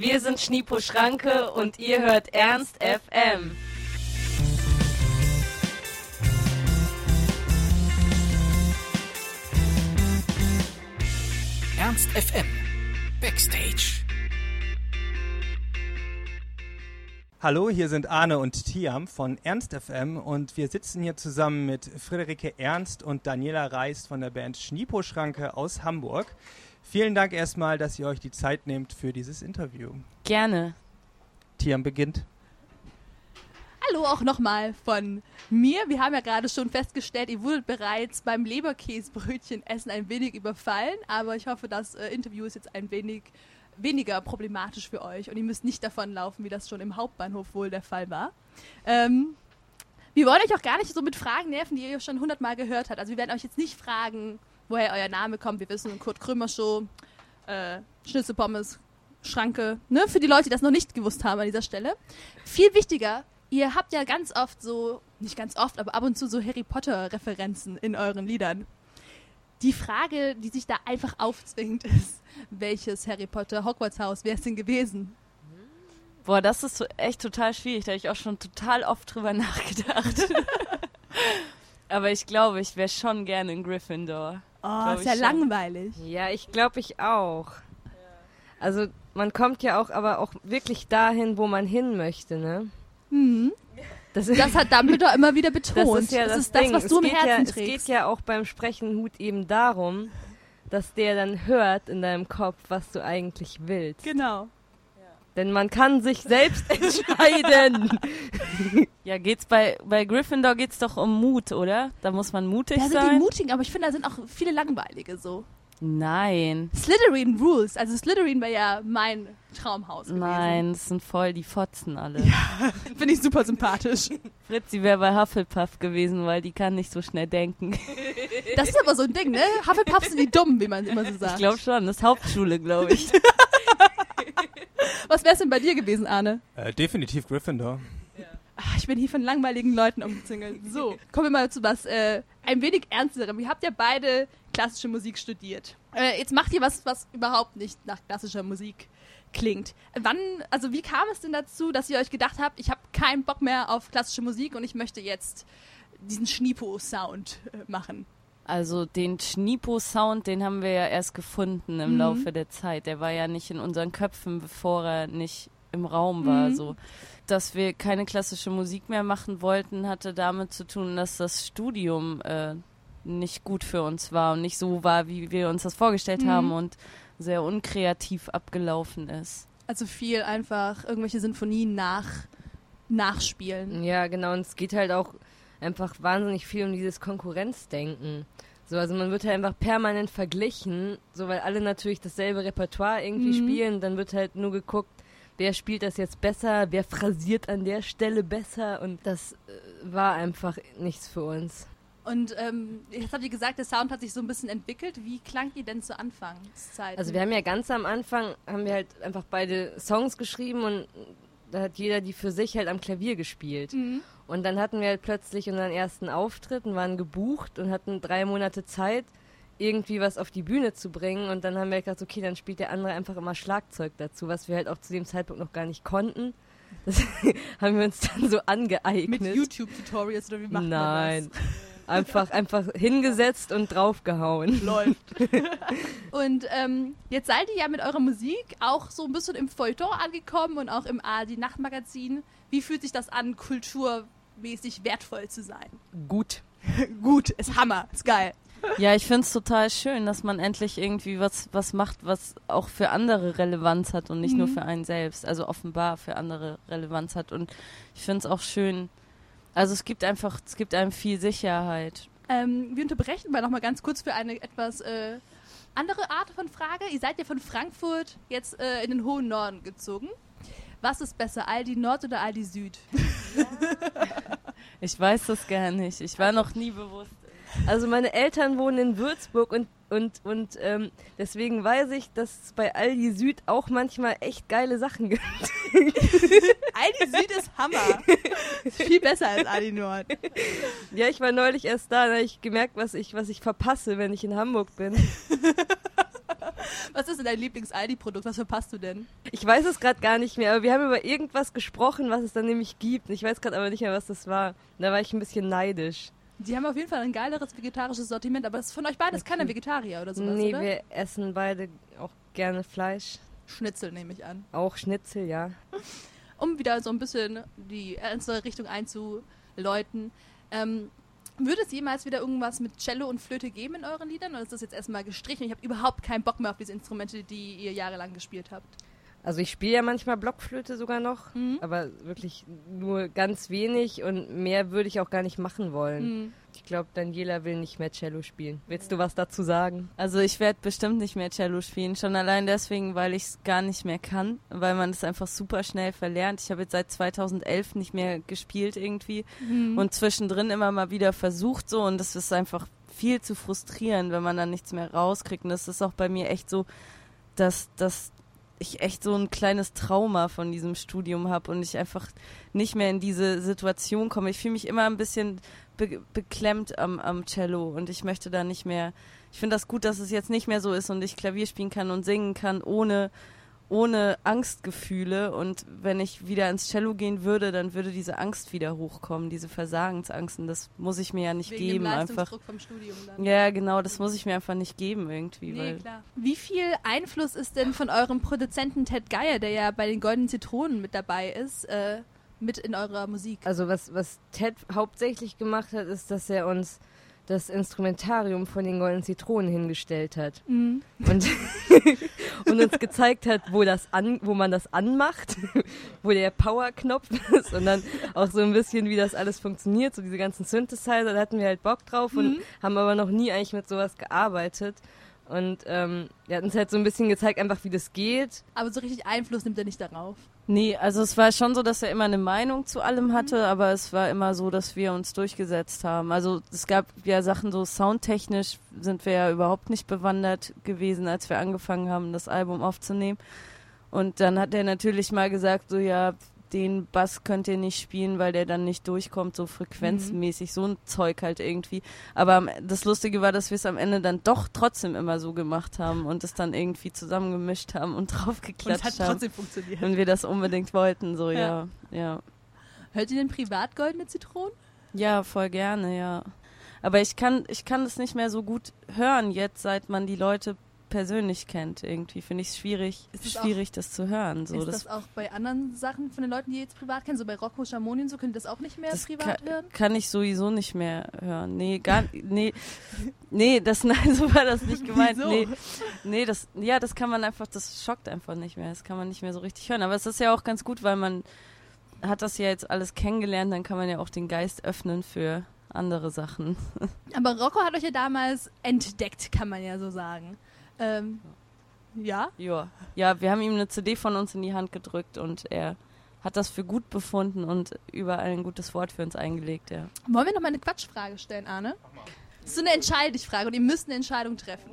Wir sind Schnipo Schranke und ihr hört Ernst FM. Ernst FM Backstage. Hallo, hier sind Arne und Tiam von Ernst FM und wir sitzen hier zusammen mit Friederike Ernst und Daniela Reis von der Band Schnipo Schranke aus Hamburg. Vielen Dank erstmal, dass ihr euch die Zeit nehmt für dieses Interview. Gerne. Tiam beginnt. Hallo auch nochmal von mir. Wir haben ja gerade schon festgestellt, ihr wurdet bereits beim Leberkäsebrötchen essen ein wenig überfallen, aber ich hoffe, das äh, Interview ist jetzt ein wenig weniger problematisch für euch und ihr müsst nicht davon laufen, wie das schon im Hauptbahnhof wohl der Fall war. Ähm, wir wollen euch auch gar nicht so mit Fragen nerven, die ihr schon hundertmal gehört habt. Also wir werden euch jetzt nicht fragen, woher euer Name kommt. Wir wissen, Kurt Krömer Show, äh, Schnitzelpommes, Schranke. Ne? Für die Leute, die das noch nicht gewusst haben an dieser Stelle. Viel wichtiger, ihr habt ja ganz oft so, nicht ganz oft, aber ab und zu so Harry Potter-Referenzen in euren Liedern. Die Frage, die sich da einfach aufzwingt, ist, welches Harry Potter Hogwarts Haus wäre es denn gewesen? Boah, das ist so echt total schwierig. Da habe ich auch schon total oft drüber nachgedacht. Aber ich glaube, ich wäre schon gerne in Gryffindor. Oh, ist ja schon. langweilig. Ja, ich glaube, ich auch. Also, man kommt ja auch aber auch wirklich dahin, wo man hin möchte, ne? Mhm. Das, das, hat Dumbledore immer wieder betont. Das ist ja das, das, ist das was es du im Herzen ja, trägst. Es geht ja auch beim Sprechenhut eben darum, dass der dann hört in deinem Kopf, was du eigentlich willst. Genau. Denn man kann sich selbst entscheiden. ja, geht's bei, bei Gryffindor geht's doch um Mut, oder? Da muss man mutig sein. Da sind die mutigen, aber ich finde, da sind auch viele langweilige so. Nein. Slytherin Rules. Also Slytherin wäre ja mein Traumhaus gewesen. Nein, das sind voll die Fotzen alle. Ja, finde ich super sympathisch. Fritzi wäre bei Hufflepuff gewesen, weil die kann nicht so schnell denken. Das ist aber so ein Ding, ne? Hufflepuff sind die Dummen, wie man immer so sagt. Ich glaube schon. Das ist Hauptschule, glaube ich. Was wäre es denn bei dir gewesen, Arne? Äh, definitiv Gryffindor. Ach, ich bin hier von langweiligen Leuten umzingelt. So, kommen wir mal zu was äh, ein wenig ernsterem. Ihr habt ja beide klassische Musik studiert. Äh, jetzt macht ihr was, was überhaupt nicht nach klassischer Musik klingt. Wann, also wie kam es denn dazu, dass ihr euch gedacht habt, ich habe keinen Bock mehr auf klassische Musik und ich möchte jetzt diesen Schnipo-Sound äh, machen? Also den Schnipo-Sound, den haben wir ja erst gefunden im mhm. Laufe der Zeit. Der war ja nicht in unseren Köpfen, bevor er nicht im Raum war. Mhm. So, dass wir keine klassische Musik mehr machen wollten, hatte damit zu tun, dass das Studium äh, nicht gut für uns war und nicht so war, wie wir uns das vorgestellt mhm. haben und sehr unkreativ abgelaufen ist. Also viel einfach irgendwelche Sinfonien nach nachspielen. Ja, genau. Und es geht halt auch einfach wahnsinnig viel um dieses Konkurrenzdenken. So, also man wird halt einfach permanent verglichen, so weil alle natürlich dasselbe Repertoire irgendwie mhm. spielen, dann wird halt nur geguckt, wer spielt das jetzt besser, wer phrasiert an der Stelle besser und das äh, war einfach nichts für uns. Und ähm, jetzt habt ihr gesagt, der Sound hat sich so ein bisschen entwickelt. Wie klang ihr denn zu Anfangszeit? Also wir haben ja ganz am Anfang, haben wir halt einfach beide Songs geschrieben und da hat jeder die für sich halt am Klavier gespielt. Mhm. Und dann hatten wir halt plötzlich unseren ersten Auftritt und waren gebucht und hatten drei Monate Zeit, irgendwie was auf die Bühne zu bringen. Und dann haben wir gedacht, okay, dann spielt der andere einfach immer Schlagzeug dazu, was wir halt auch zu dem Zeitpunkt noch gar nicht konnten. Das haben wir uns dann so angeeignet. Mit YouTube-Tutorials oder wie macht Nein. man das? Einfach, einfach hingesetzt und draufgehauen. Läuft. und ähm, jetzt seid ihr ja mit eurer Musik auch so ein bisschen im Feuilleton angekommen und auch im ARD Nachtmagazin. Wie fühlt sich das an, kulturmäßig wertvoll zu sein? Gut. Gut, ist Hammer, ist geil. Ja, ich finde es total schön, dass man endlich irgendwie was, was macht, was auch für andere Relevanz hat und nicht mhm. nur für einen selbst. Also offenbar für andere Relevanz hat. Und ich finde es auch schön, also es gibt einfach, es gibt einem viel Sicherheit. Ähm, wir unterbrechen mal nochmal ganz kurz für eine etwas äh, andere Art von Frage. Ihr seid ja von Frankfurt jetzt äh, in den hohen Norden gezogen. Was ist besser, Aldi Nord oder Aldi Süd? ich weiß das gar nicht. Ich war noch nie bewusst. Also meine Eltern wohnen in Würzburg und und und ähm, deswegen weiß ich, dass es bei Aldi Süd auch manchmal echt geile Sachen gibt. Aldi Süd ist Hammer. Ist viel besser als Aldi Nord. Ja, ich war neulich erst da, da habe ich gemerkt, was ich was ich verpasse, wenn ich in Hamburg bin. Was ist denn dein Lieblings-Aldi-Produkt? Was verpasst du denn? Ich weiß es gerade gar nicht mehr, aber wir haben über irgendwas gesprochen, was es dann nämlich gibt. Ich weiß gerade aber nicht mehr, was das war. Da war ich ein bisschen neidisch. Die haben auf jeden Fall ein geileres vegetarisches Sortiment, aber es ist von euch beides Okay. keiner Vegetarier oder sowas, nee, oder? wir essen beide auch gerne Fleisch. Schnitzel nehme ich an. Auch Schnitzel, ja. Um wieder so ein bisschen die ernste Richtung einzuläuten. Ähm, würde es jemals wieder irgendwas mit Cello und Flöte geben in euren Liedern? Oder ist das jetzt erstmal gestrichen? Ich habe überhaupt keinen Bock mehr auf diese Instrumente, die ihr jahrelang gespielt habt. Also ich spiele ja manchmal Blockflöte sogar noch, Mhm. aber wirklich nur ganz wenig und mehr würde ich auch gar nicht machen wollen. Mhm. Ich glaube, Daniela will nicht mehr Cello spielen. Willst du was dazu sagen? Also ich werde bestimmt nicht mehr Cello spielen, schon allein deswegen, weil ich es gar nicht mehr kann, weil man es einfach super schnell verlernt. Ich habe jetzt seit 2011 nicht mehr gespielt irgendwie und zwischendrin immer mal wieder versucht so und das ist einfach viel zu frustrierend, wenn man dann nichts mehr rauskriegt. Und das ist auch bei mir echt so, dass, dass ich echt so ein kleines Trauma von diesem Studium habe und ich einfach nicht mehr in diese Situation komme. Ich fühle mich immer ein bisschen be beklemmt am, am Cello und ich möchte da nicht mehr. Ich finde das gut, dass es jetzt nicht mehr so ist und ich Klavier spielen kann und singen kann ohne ohne Angstgefühle und wenn ich wieder ins Cello gehen würde, dann würde diese Angst wieder hochkommen, diese Versagensangst und das muss ich mir ja nicht Wegen geben dem einfach. Leistungsdruck vom Studium dann. Ja, genau, das muss ich mir einfach nicht geben irgendwie, Nee, weil klar. Wie viel Einfluss ist denn von eurem Produzenten Ted Geier, der ja bei den Goldenen Zitronen mit dabei ist, äh, mit in eurer Musik? Also was, was Ted hauptsächlich gemacht hat, ist, dass er uns das Instrumentarium von den Goldenen Zitronen hingestellt hat Mhm. und, und uns gezeigt hat, wo, das an, wo man das anmacht, wo der Power-Knopf ist und dann auch so ein bisschen, wie das alles funktioniert, so diese ganzen Synthesizer, da hatten wir halt Bock drauf und haben aber noch nie eigentlich mit sowas gearbeitet. Und ähm, er hat uns halt so ein bisschen gezeigt, einfach wie das geht. Aber so richtig Einfluss nimmt er nicht darauf. Nee, also es war schon so, dass er immer eine Meinung zu allem hatte, aber es war immer so, dass wir uns durchgesetzt haben. Also es gab ja Sachen so soundtechnisch sind wir ja überhaupt nicht bewandert gewesen, als wir angefangen haben, das Album aufzunehmen. Und dann hat er natürlich mal gesagt, so ja, den Bass könnt ihr nicht spielen, weil der dann nicht durchkommt, so frequenzmäßig, so ein Zeug halt irgendwie. Aber das Lustige war, dass wir es am Ende dann doch trotzdem immer so gemacht haben und es dann irgendwie zusammengemischt haben und Und es draufgeklatscht hat haben. trotzdem funktioniert. Wenn wir das unbedingt wollten, so, Ja. ja. Ja, Hört ihr denn privat Goldene Zitronen? ja voll gerne, ja. Aber ich kann, ich kann das nicht mehr so gut hören jetzt, seit man die Leute persönlich kennt. Irgendwie finde ich es schwierig, Ist es auch- schwierig, das zu hören. So, ist das, auch bei anderen Sachen von den Leuten, die jetzt privat kennen? So bei Rocco Schamoni und so, könnt ihr das auch nicht mehr das privat kann, hören? kann ich sowieso nicht mehr hören. Nee, gar nee. Nee, das nein, so war das nicht gemeint. Wieso? Nee, nee, das ja, das kann man einfach, das schockt einfach nicht mehr. Das kann man nicht mehr so richtig hören. Aber es ist ja auch ganz gut, weil man hat das ja jetzt alles kennengelernt, dann kann man ja auch den Geist öffnen für andere Sachen. Aber Rocco hat euch ja damals entdeckt, kann man ja so sagen. Ähm, ja? Ja. Ja, wir haben ihm eine CD von uns in die Hand gedrückt und er hat das für gut befunden und überall ein gutes Wort für uns eingelegt, ja. Wollen wir noch mal eine Quatschfrage stellen, Arne? Das ist so eine Entscheidungsfrage und ihr müsst eine Entscheidung treffen.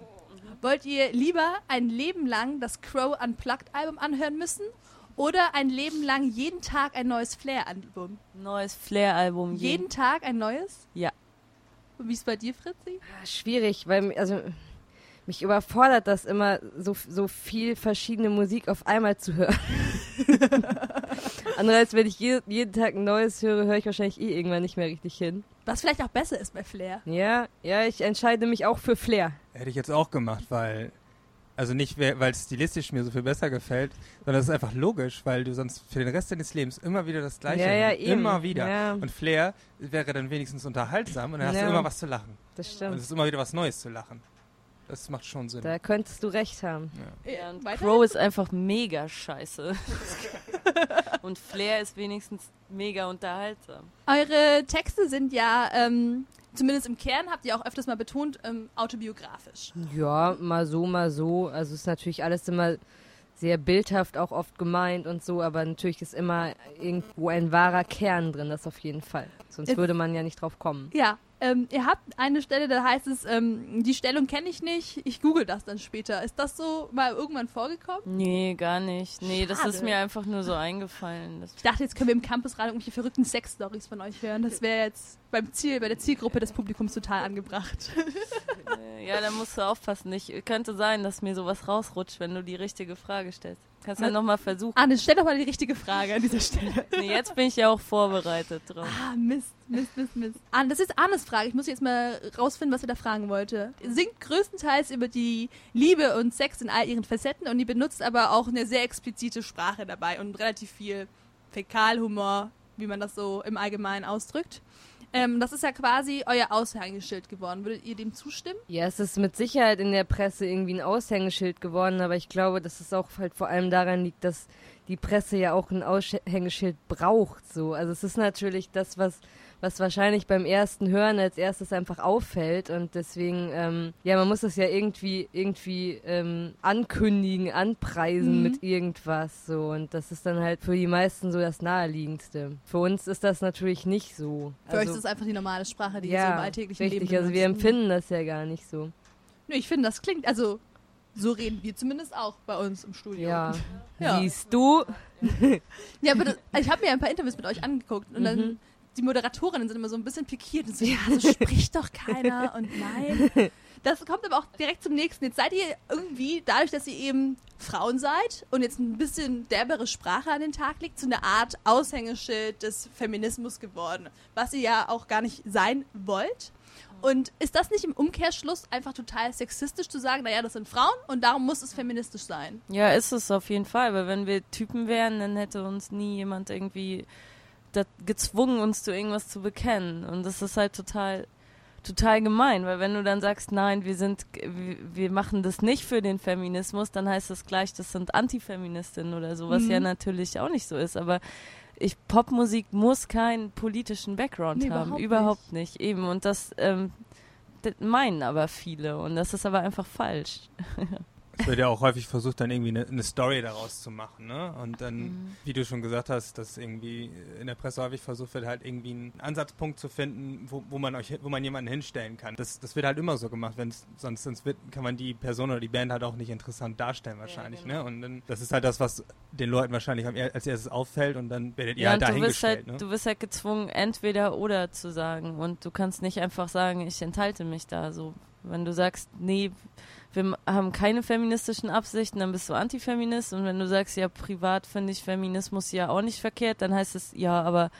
Wollt ihr lieber ein Leben lang das Crow Unplugged Album anhören müssen oder ein Leben lang jeden Tag ein neues Flair Album? Neues Flair-Album. Jeden Tag ein neues? Ja. Und Wie ist bei dir, Fritzi? Ah, Schwierig, weil also mich überfordert das immer, so, so viel verschiedene Musik auf einmal zu hören. Andererseits, wenn ich je, jeden Tag ein neues höre, höre ich wahrscheinlich eh irgendwann nicht mehr richtig hin. Was vielleicht auch besser ist bei Flair. Ja, ja, ich entscheide mich auch für Flair. Hätte ich jetzt auch gemacht, weil, also nicht, weil es stilistisch mir so viel besser gefällt, sondern es ist einfach logisch, weil du sonst für den Rest deines Lebens immer wieder das Gleiche Ja, ja. Immer wieder. Ja. Und Flair wäre dann wenigstens unterhaltsam und dann hast du immer was zu lachen. Das Und stimmt. es ist immer wieder was Neues zu lachen. Das macht schon Sinn. Da könntest du recht haben. Ja, und Weiter? Crow ist einfach mega scheiße. und Flair ist wenigstens mega unterhaltsam. Eure Texte sind ja, ähm, zumindest im Kern, habt ihr auch öfters mal betont, ähm, autobiografisch. Ja, mal so, mal so. Also ist natürlich alles immer sehr bildhaft auch oft gemeint und so, aber natürlich ist immer irgendwo ein wahrer Kern drin, das auf jeden Fall. Sonst Jetzt- würde man ja nicht drauf kommen. Ja. Ähm, ihr habt eine Stelle, da heißt es, ähm, die Stellung kenne ich nicht, ich google das dann später. Ist das so mal irgendwann vorgekommen? Nee, gar nicht. Nee, das ist Schade. mir einfach nur so eingefallen. Ich dachte, jetzt können wir im Campusradio irgendwelche verrückten Sex-Stories von euch hören. Das wäre jetzt beim Ziel, bei der Zielgruppe des Publikums total angebracht. Ja, da musst du aufpassen. Ich, könnte sein, dass mir sowas rausrutscht, wenn du die richtige Frage stellst. Kannst ja Was? nochmal versuchen. Anne, stell doch mal die richtige Frage an dieser Stelle. Nee, jetzt bin ich ja auch vorbereitet drauf. Ah, Mist, Mist, Mist, Mist. Anne, das ist Annes Frage. Ich muss jetzt mal rausfinden, was ihr da fragen wollte. Ihr singt größtenteils über die Liebe und Sex in all ihren Facetten und ihr benutzt aber auch eine sehr explizite Sprache dabei und relativ viel Fäkalhumor, wie man das so im Allgemeinen ausdrückt. Ähm, das ist ja quasi euer Aushängeschild geworden. Würdet ihr dem zustimmen? Ja, es ist mit Sicherheit in der Presse irgendwie ein Aushängeschild geworden, aber ich glaube, dass es auch halt vor allem daran liegt, dass die Presse ja auch ein Aushängeschild braucht. So, also es ist natürlich das, was was wahrscheinlich beim ersten Hören als erstes einfach auffällt und deswegen ähm, ja, man muss das ja irgendwie irgendwie ähm, ankündigen, anpreisen Mhm. mit irgendwas so und das ist dann halt für die meisten so das naheliegendste. Für uns ist das natürlich nicht so. Für euch Also- ist das einfach die normale Sprache, die ihr so ja, im alltäglichen richtig. Leben Also wir empfinden das ja gar nicht so. Nö, ich finde, das klingt, also so reden wir zumindest auch bei uns im Studio. Ja. Ja. Siehst du? Ja, aber das, ich habe mir ein paar Interviews mit euch angeguckt und dann Mhm. Die Moderatorinnen sind immer so ein bisschen pikiert und so, ja, so spricht doch keiner und nein. Das kommt aber auch direkt zum nächsten. Jetzt seid ihr irgendwie, dadurch, dass ihr eben Frauen seid und jetzt ein bisschen derbere Sprache an den Tag legt, zu einer Art Aushängeschild des Feminismus geworden, was ihr ja auch gar nicht sein wollt. Und ist das nicht im Umkehrschluss einfach total sexistisch zu sagen, naja, das sind Frauen und darum muss es feministisch sein? Ja, ist es auf jeden Fall, weil wenn wir Typen wären, dann hätte uns nie jemand irgendwie gezwungen, uns zu irgendwas zu bekennen. Und das ist halt total, total gemein, weil wenn du dann sagst, nein, wir sind, wir, machen das nicht für den Feminismus, dann heißt das gleich, das sind Antifeministinnen oder so, was Mhm. ja natürlich auch nicht so ist. Aber ich, Popmusik muss keinen politischen Background Nee, haben, überhaupt überhaupt nicht. Eben. Und das, ähm, das meinen aber viele und das ist aber einfach falsch. Es wird ja auch häufig versucht, dann irgendwie eine, eine Story daraus zu machen, ne? Und dann, Mhm. wie du schon gesagt hast, dass irgendwie in der Presse häufig versucht wird, halt irgendwie einen Ansatzpunkt zu finden, wo, wo man euch, wo man jemanden hinstellen kann. Das, das wird halt immer so gemacht, wenn sonst, sonst wird, kann man die Person oder die Band halt auch nicht interessant darstellen wahrscheinlich, ne? Und dann, das ist halt das, was den Leuten wahrscheinlich als erstes auffällt und dann werdet ihr Ja, halt dahingestellt, halt, ne? du wirst halt gezwungen, entweder oder zu sagen. Und du kannst nicht einfach sagen, ich enthalte mich da so. Wenn du sagst, nee, wir haben keine feministischen Absichten, dann bist du Antifeminist. Und wenn du sagst, ja, privat finde ich Feminismus ja auch nicht verkehrt, dann heißt es, ja, aber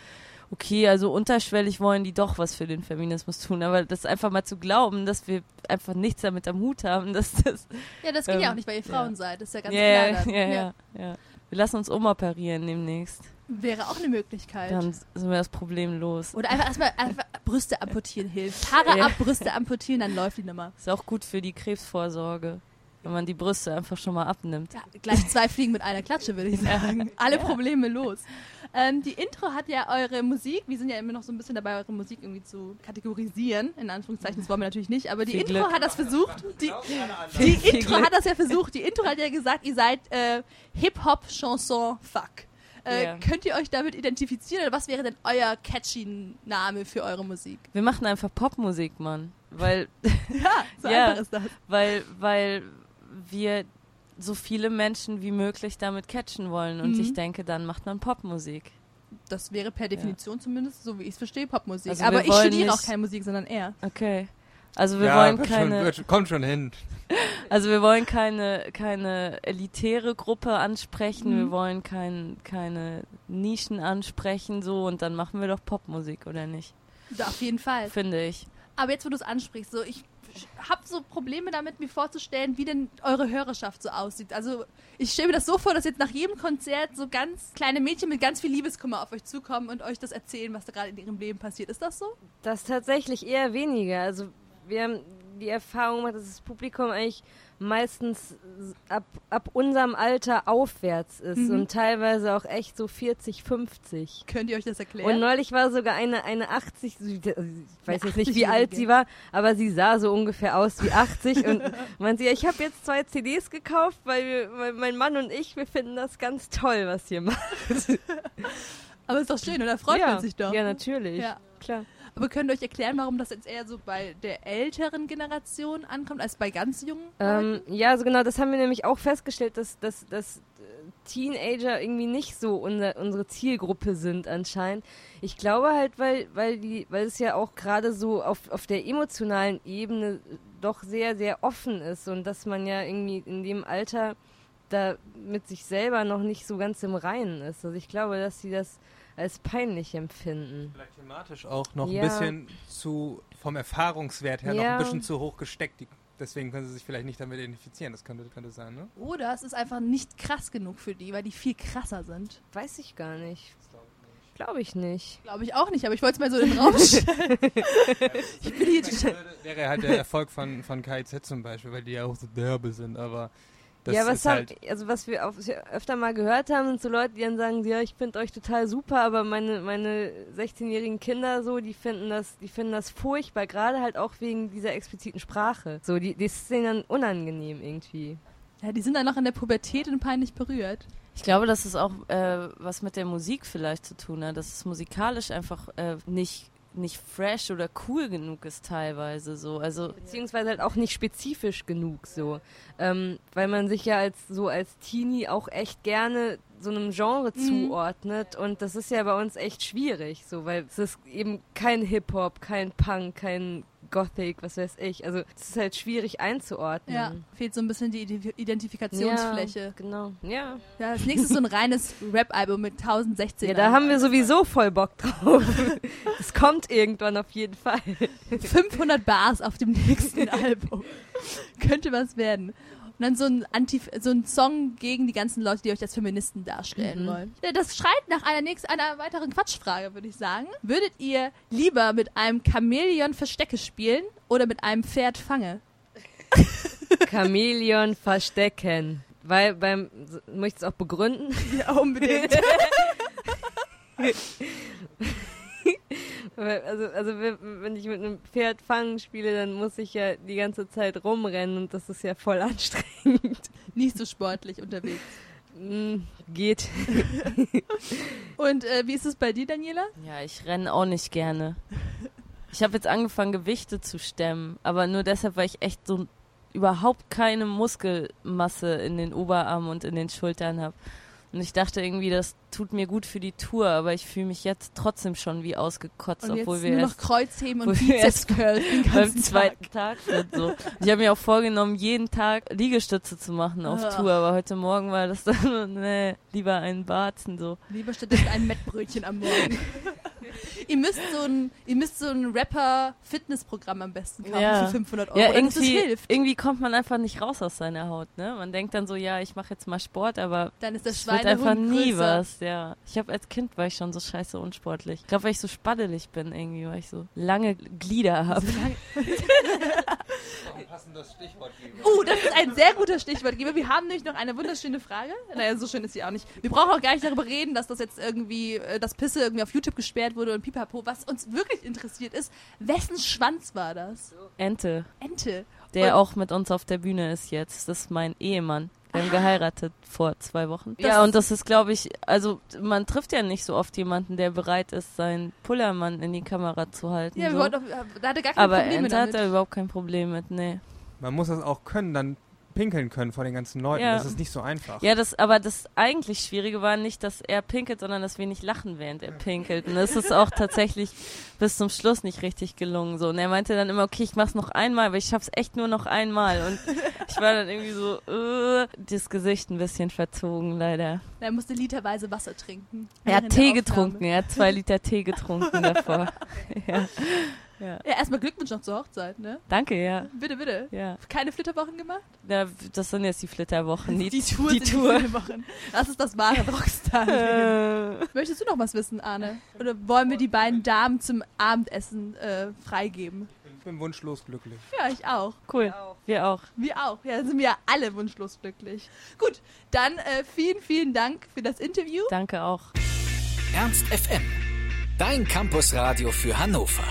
okay, also unterschwellig wollen die doch was für den Feminismus tun. Aber das einfach mal zu glauben, dass wir einfach nichts damit am Hut haben, dass das. Ja, das geht Ähm, ja auch nicht, weil ihr Frauen ja. seid. Das ist ja ganz ja, klar. ja, ja, ja, ja. Wir lassen uns umoperieren demnächst. Wäre auch eine Möglichkeit. Dann sind wir das Problem los. Oder einfach erstmal einfach Brüste amputieren hilft. Haare Ja. ab, Brüste amputieren, dann läuft die Nummer. Ist auch gut für die Krebsvorsorge, wenn man die Brüste einfach schon mal abnimmt. Ja, gleich zwei Fliegen mit einer Klatsche, würde ich sagen. Alle Probleme los. Ähm, die Intro hat ja eure Musik, wir sind ja immer noch so ein bisschen dabei, eure Musik irgendwie zu kategorisieren. In Anführungszeichen, das wollen wir natürlich nicht, aber die Viel Intro Glück. hat das versucht. Die, Viel, die viel Intro Glück. hat das ja versucht. Die Intro hat ja gesagt, ihr seid äh, Hip-Hop-Chanson-Fuck. Äh, Ja. Könnt ihr euch damit identifizieren oder was wäre denn euer catchy Name für eure Musik? Wir machen einfach Popmusik, Mann. Weil, Ja, so Ja. einfach ist das. weil, weil wir so viele Menschen wie möglich damit catchen wollen. Und Mhm. ich denke, dann macht man Popmusik. Das wäre per Definition zumindest, so wie ich es verstehe, Popmusik. Also Aber ich studiere auch keine Musik, sondern er. Okay. Also wir ja, wollen keine, Schon, kommt schon hin. also wir wollen keine, keine elitäre Gruppe ansprechen. Mhm. Wir wollen kein, keine Nischen ansprechen, so. Und dann machen wir doch Popmusik, oder nicht? Ja, auf jeden Fall. Finde ich. Aber jetzt, wo du es ansprichst, so ich habe so Probleme damit, mir vorzustellen, wie denn eure Hörerschaft so aussieht. Also ich stelle mir das so vor, dass jetzt nach jedem Konzert so ganz kleine Mädchen mit ganz viel Liebeskummer auf euch zukommen und euch das erzählen, was da gerade in ihrem Leben passiert. Ist das so? Das tatsächlich eher weniger. Also wir haben die Erfahrung gemacht, dass das Publikum eigentlich meistens ab, ab unserem Alter aufwärts ist Mhm. und teilweise auch echt so 40, 50. Könnt ihr euch das Und erklären? neulich war sogar eine, eine 80, also ich weiß jetzt nicht, wie alt 80-Jährige. sie war, aber sie sah so ungefähr aus wie 80 und meinte, ja, ich habe jetzt zwei CDs gekauft, weil, wir, weil mein Mann und ich, wir finden das ganz toll, was ihr macht. Aber ist doch schön, oder? Freut ja. man sich doch. Ja, natürlich. Ja. Klar. Aber könnt ihr euch erklären, warum das jetzt eher so bei der älteren Generation ankommt, als bei ganz jungen? Ähm, ja, also genau, das haben wir nämlich auch festgestellt, dass, dass, dass äh, Teenager irgendwie nicht so unser, unsere Zielgruppe sind anscheinend. Ich glaube halt, weil, weil, die, weil es ja auch gerade so auf, auf der emotionalen Ebene doch sehr, sehr offen ist und dass man ja irgendwie in dem Alter da mit sich selber noch nicht so ganz im Reinen ist. Also ich glaube, dass sie das als peinlich empfinden. Vielleicht thematisch auch noch Ja. ein bisschen zu, vom Erfahrungswert her noch Ja. ein bisschen zu hoch gesteckt. Die, deswegen können sie sich vielleicht nicht damit identifizieren. Das könnte, könnte sein, ne? Oder es ist einfach nicht krass genug für die, weil die viel krasser sind. Weiß ich gar nicht. Glaube ich nicht. Glaube ich auch nicht, aber ich wollte es mal so in den Raum stellen. ich bin hier Wäre halt der Erfolg von, von KIZ zum Beispiel, weil die ja auch so derbe sind, aber das ja, was ist haben, halt. also was wir auf, öfter mal gehört haben, sind so Leute, die dann sagen, ja, ich finde euch total super, aber meine, meine 16-jährigen Kinder so, die finden das, die finden das furchtbar, gerade halt auch wegen dieser expliziten Sprache. So, die, die ist denen dann unangenehm irgendwie. Ja, die sind dann noch in der Pubertät und peinlich berührt. Ich glaube, dass es auch äh, was mit der Musik vielleicht zu tun hat, dass es musikalisch einfach äh, nicht nicht fresh oder cool genug ist teilweise so. Also Beziehungsweise halt auch nicht spezifisch genug so. Ähm, weil man sich ja als so als Teenie auch echt gerne so einem Genre zuordnet und das ist ja bei uns echt schwierig, so, weil es ist eben kein Hip-Hop, kein Punk, kein Gothic, was weiß ich. Also es ist halt schwierig einzuordnen. Ja, fehlt so ein bisschen die Ident- Identifikationsfläche. Ja, genau. Ja. Ja, als nächstes so ein reines Rap-Album mit 1016. ja, da haben wir sowieso voll Bock drauf. Das kommt irgendwann auf jeden Fall. 500 Bars auf dem nächsten Album. Könnte was werden. Und dann so ein, Anti so ein Song gegen die ganzen Leute, die euch als Feministen darstellen Mhm. wollen. Das schreit nach einer, nächsten, einer weiteren Quatschfrage, würde ich sagen. Würdet ihr lieber mit einem Chamäleon Verstecke spielen oder mit einem Pferd Fange? Chamäleon verstecken. Weil beim, möchtest du es auch begründen? Ja, unbedingt. Also, also wenn wenn ich mit einem Pferd fangen spiele, dann muss ich ja die ganze Zeit rumrennen und das ist ja voll anstrengend. Nicht so sportlich unterwegs. Mm, Geht. Und äh, wie ist es bei dir, Daniela? ja, ich renne auch nicht gerne. Ich habe jetzt angefangen, Gewichte zu stemmen, aber nur deshalb, weil ich echt so überhaupt keine Muskelmasse in den Oberarmen und in den Schultern habe. Und ich dachte irgendwie, das tut mir gut für die Tour, aber ich fühle mich jetzt trotzdem schon wie ausgekotzt, Und obwohl jetzt wir nur noch erst Kreuzheben wo und Bizeps Curl den beim Tag. zweiten Tag sind. So. Ich habe mir auch vorgenommen, jeden Tag Liegestütze zu machen auf Ah. Tour, aber heute Morgen war das dann, nee, lieber einen Barzen so. Lieber stattdessen ein Mettbrötchen am Morgen. ihr müsst so ein, ihr müsst so ein Rapper-Fitnessprogramm am besten kaufen Ja. für 500 Euro, Ja, irgendwie, hilft. irgendwie kommt man einfach nicht raus aus seiner Haut, ne? Man denkt dann so, ja, ich mache jetzt mal Sport, aber Dann ist das Schweinehund einfach nie größer. was, ja. Ich habe als Kind war ich schon so scheiße unsportlich. Ich glaube, weil ich so spaddelig bin irgendwie, weil ich so lange Glieder habe. passendes geben. Uh, das ist ein sehr guter Stichwortgeber. Wir haben nämlich noch eine wunderschöne Frage. Naja, so schön ist sie auch nicht. Wir brauchen auch gar nicht darüber reden, dass das jetzt irgendwie, äh, das Pisse irgendwie auf YouTube gesperrt wurde und pipapo. Was uns wirklich interessiert ist, wessen Schwanz war das? Ente, Ente. der Und- auch mit uns auf der Bühne ist jetzt. Das ist mein Ehemann. Wir haben geheiratet vor zwei Wochen. Das- ja, und das ist, glaube ich, also man trifft ja nicht so oft jemanden, der bereit ist, seinen Pullermann in die Kamera zu halten. Ja, wir so. wollten auch, da hatte gar keine Aber Probleme Ente hat damit. da überhaupt kein Problem mit, nee. Man muss das auch können, dann pinkeln können vor den ganzen Leuten. Ja. Das ist nicht so einfach. Ja, das, aber das eigentlich Schwierige war nicht, dass er pinkelt, sondern dass wir nicht lachen, während er pinkelt. Und das ist auch tatsächlich bis zum Schluss nicht richtig gelungen. So. Und er meinte dann immer, okay, ich mach's noch einmal, aber ich schaff's echt nur noch einmal. Und ich war dann irgendwie so, äh, das Gesicht ein bisschen verzogen, leider. Er musste literweise Wasser trinken. Er hat Tee getrunken, er hat zwei Liter Tee getrunken davor. ja. Ja, erstmal Glückwunsch noch zur Hochzeit, ne? Danke, ja. Bitte, bitte. ja. Keine Flitterwochen gemacht? ja. Das sind jetzt die Flitterwochen. Die, Die Tour Die Tour. die Flitterwochen. Das ist das wahre Rockstar. Äh, Möchtest du noch was wissen, Arne? Oder wollen wir die beiden Damen zum Abendessen äh, freigeben? Ich bin wunschlos glücklich. Ja, ich auch. cool. Wir auch. Wir auch. Ja, sind wir ja alle wunschlos glücklich. Gut, dann äh, vielen, vielen Dank für das Interview. Danke auch. Ernst FM. Dein Campusradio für Hannover.